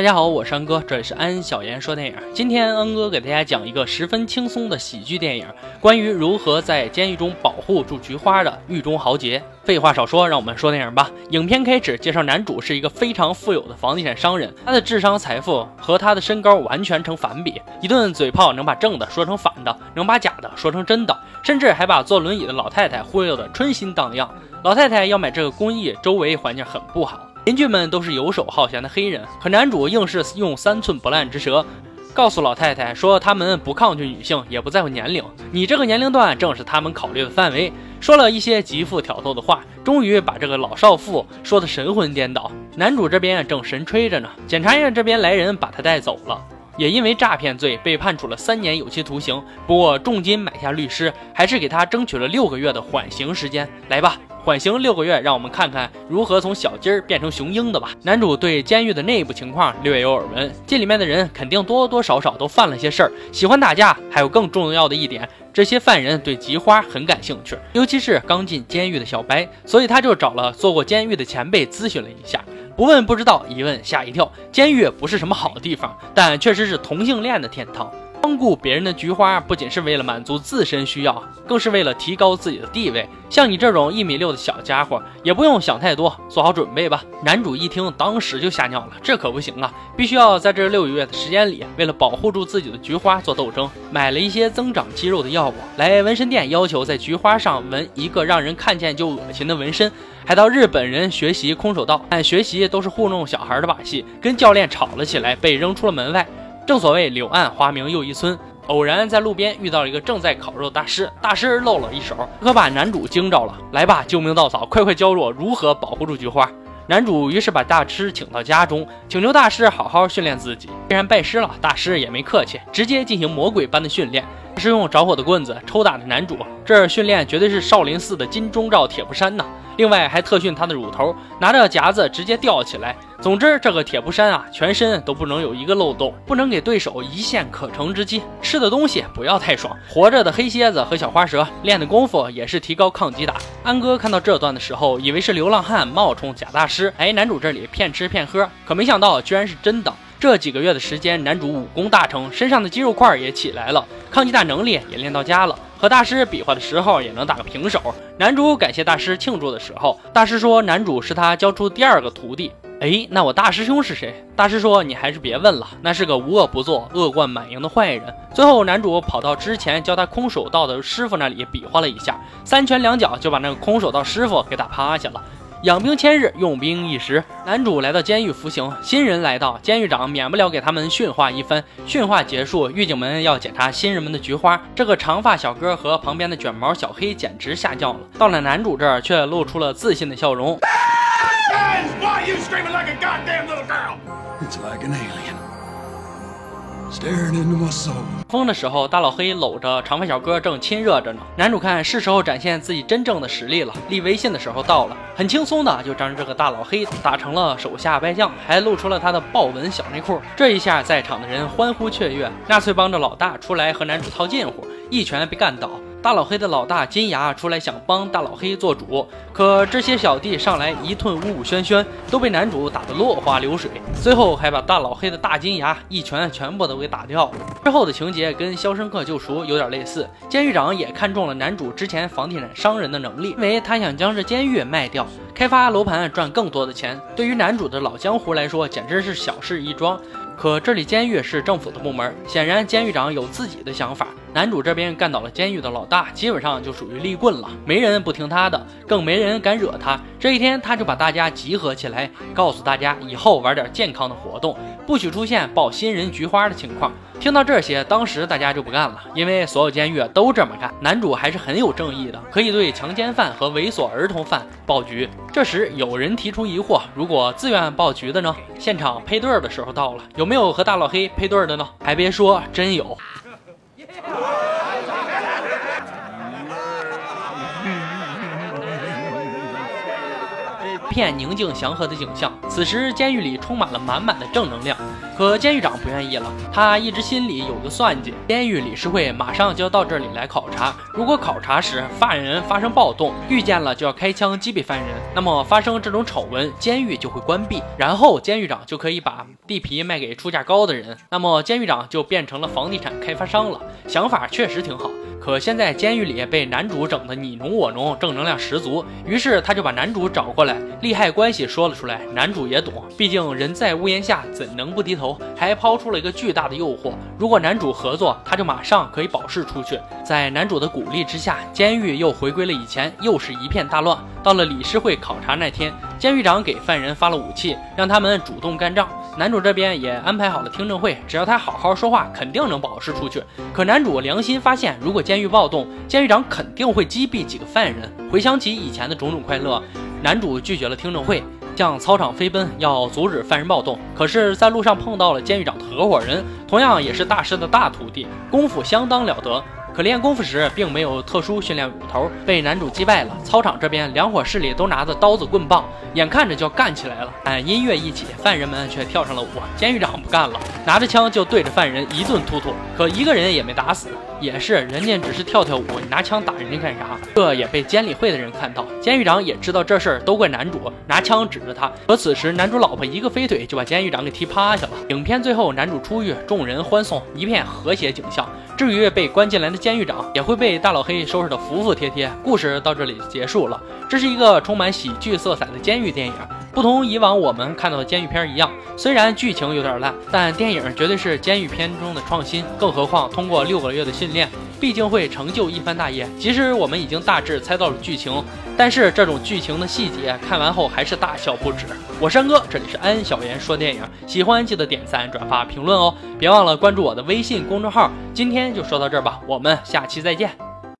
大家好，我是安哥，这里是安小言说电影。今天安哥给大家讲一个十分轻松的喜剧电影，关于如何在监狱中保护住菊花的狱中豪杰。废话少说，让我们说电影吧。影片开始介绍男主是一个非常富有的房地产商人，他的智商财富和他的身高完全成反比，一顿嘴炮能把正的说成反的，能把假的说成真的，甚至还把坐轮椅的老太太忽悠得春心荡漾。老太太要买这个公寓，周围环境很不好。邻居们都是游手好闲的黑人，可男主硬是用三寸不烂之舌，告诉老太太说他们不抗拒女性，也不在乎年龄，你这个年龄段正是他们考虑的范围。说了一些极富挑逗的话，终于把这个老少妇说的神魂颠倒。男主这边正神吹着呢，检察院这边来人把他带走了，也因为诈骗罪被判处了三年有期徒刑。不过重金买下律师，还是给他争取了六个月的缓刑时间。来吧。缓刑六个月，让我们看看如何从小鸡儿变成雄鹰的吧。男主对监狱的内部情况略有耳闻，这里面的人肯定多多少少都犯了些事儿，喜欢打架。还有更重要的一点，这些犯人对菊花很感兴趣，尤其是刚进监狱的小白，所以他就找了做过监狱的前辈咨询了一下。不问不知道，一问吓一跳。监狱不是什么好地方，但确实是同性恋的天堂。光顾别人的菊花，不仅是为了满足自身需要，更是为了提高自己的地位。像你这种一米六的小家伙，也不用想太多，做好准备吧。男主一听，当时就吓尿了，这可不行啊！必须要在这六个月的时间里，为了保护住自己的菊花做斗争，买了一些增长肌肉的药物。来纹身店要求在菊花上纹一个让人看见就恶心的纹身，还到日本人学习空手道，但学习都是糊弄小孩的把戏，跟教练吵了起来，被扔出了门外。正所谓柳暗花明又一村，偶然在路边遇到了一个正在烤肉的大师，大师露了一手，可把男主惊着了。来吧，救命稻草，快快教我如何保护住菊花。男主于是把大师请到家中，请求大师好好训练自己。既然拜师了，大师也没客气，直接进行魔鬼般的训练。是用着火的棍子抽打的男主，这训练绝对是少林寺的金钟罩铁布衫呐！另外还特训他的乳头，拿着夹子直接吊起来。总之，这个铁布衫啊，全身都不能有一个漏洞，不能给对手一线可乘之机。吃的东西不要太爽，活着的黑蝎子和小花蛇练的功夫也是提高抗击打。安哥看到这段的时候，以为是流浪汉冒充假大师，哎，男主这里骗吃骗喝，可没想到居然是真的。这几个月的时间，男主武功大成，身上的肌肉块也起来了，抗击打能力也练到家了。和大师比划的时候也能打个平手。男主感谢大师庆祝的时候，大师说男主是他教出第二个徒弟。哎，那我大师兄是谁？大师说你还是别问了，那是个无恶不作、恶贯满盈的坏人。最后，男主跑到之前教他空手道的师傅那里比划了一下，三拳两脚就把那个空手道师傅给打趴下了。养兵千日，用兵一时。男主来到监狱服刑，新人来到，监狱长免不了给他们训话一番。训话结束，狱警们要检查新人们的菊花。这个长发小哥和旁边的卷毛小黑简直吓尿了。到了男主这儿，却露出了自信的笑容。疯的时候，大老黑搂着长发小哥正亲热着呢。男主看是时候展现自己真正的实力了，立威信的时候到了，很轻松的就将这个大老黑打成了手下败将，还露出了他的豹纹小内裤。这一下，在场的人欢呼雀跃。纳粹帮着老大出来和男主套近乎，一拳被干倒。大老黑的老大金牙出来想帮大老黑做主，可这些小弟上来一顿呜呜喧喧，都被男主打得落花流水，最后还把大老黑的大金牙一拳全部都给打掉。之后的情节跟《肖申克救赎》有点类似，监狱长也看中了男主之前房地产商人的能力，因为他想将这监狱卖掉，开发楼盘赚更多的钱。对于男主的老江湖来说，简直是小事一桩。可这里监狱是政府的部门，显然监狱长有自己的想法。男主这边干倒了监狱的老大，基本上就属于立棍了，没人不听他的，更没人敢惹他。这一天，他就把大家集合起来，告诉大家以后玩点健康的活动，不许出现爆新人菊花的情况。听到这些，当时大家就不干了，因为所有监狱都这么干。男主还是很有正义的，可以对强奸犯和猥琐儿童犯爆菊。这时有人提出疑惑：如果自愿爆菊的呢？现场配对的时候到了，有没有和大老黑配对的呢？还别说，真有。一片宁静祥和的景象，此时监狱里充满了满满的正能量。可监狱长不愿意了，他一直心里有个算计，监狱理事会马上就要到这里来考察，如果考察时犯人发生暴动，遇见了就要开枪击毙犯人，那么发生这种丑闻，监狱就会关闭，然后监狱长就可以把地皮卖给出价高的人，那么监狱长就变成了房地产开发商了。想法确实挺好。可现在监狱里被男主整的你侬我侬，正能量十足。于是他就把男主找过来，利害关系说了出来。男主也懂，毕竟人在屋檐下，怎能不低头？还抛出了一个巨大的诱惑：如果男主合作，他就马上可以保释出去。在男主的鼓励之下，监狱又回归了以前，又是一片大乱。到了理事会考察那天，监狱长给犯人发了武器，让他们主动干仗。男主这边也安排好了听证会，只要他好好说话，肯定能保释出去。可男主良心发现，如果监狱暴动，监狱长肯定会击毙几个犯人。回想起以前的种种快乐，男主拒绝了听证会，向操场飞奔，要阻止犯人暴动。可是，在路上碰到了监狱长的合伙人，同样也是大师的大徒弟，功夫相当了得。可练功夫时并没有特殊训练，五头被男主击败了。操场这边两伙势力都拿着刀子棍棒，眼看着就要干起来了。但音乐一起，犯人们却跳上了舞。监狱长不干了，拿着枪就对着犯人一顿突突，可一个人也没打死。也是，人家只是跳跳舞，你拿枪打人家干啥？这也被监理会的人看到。监狱长也知道这事儿都怪男主拿枪指着他。可此时男主老婆一个飞腿就把监狱长给踢趴下了。影片最后男主出狱，众人欢送，一片和谐景象。至于被关进来的监狱长，也会被大老黑收拾得服服帖帖。故事到这里结束了。这是一个充满喜剧色彩的监狱电影。不同以往我们看到的监狱片一样，虽然剧情有点烂，但电影绝对是监狱片中的创新。更何况通过六个月的训练，毕竟会成就一番大业。即使我们已经大致猜到了剧情，但是这种剧情的细节看完后还是大笑不止。我山哥，这里是安小言说电影，喜欢记得点赞、转发、评论哦，别忘了关注我的微信公众号。今天就说到这儿吧，我们下期再见。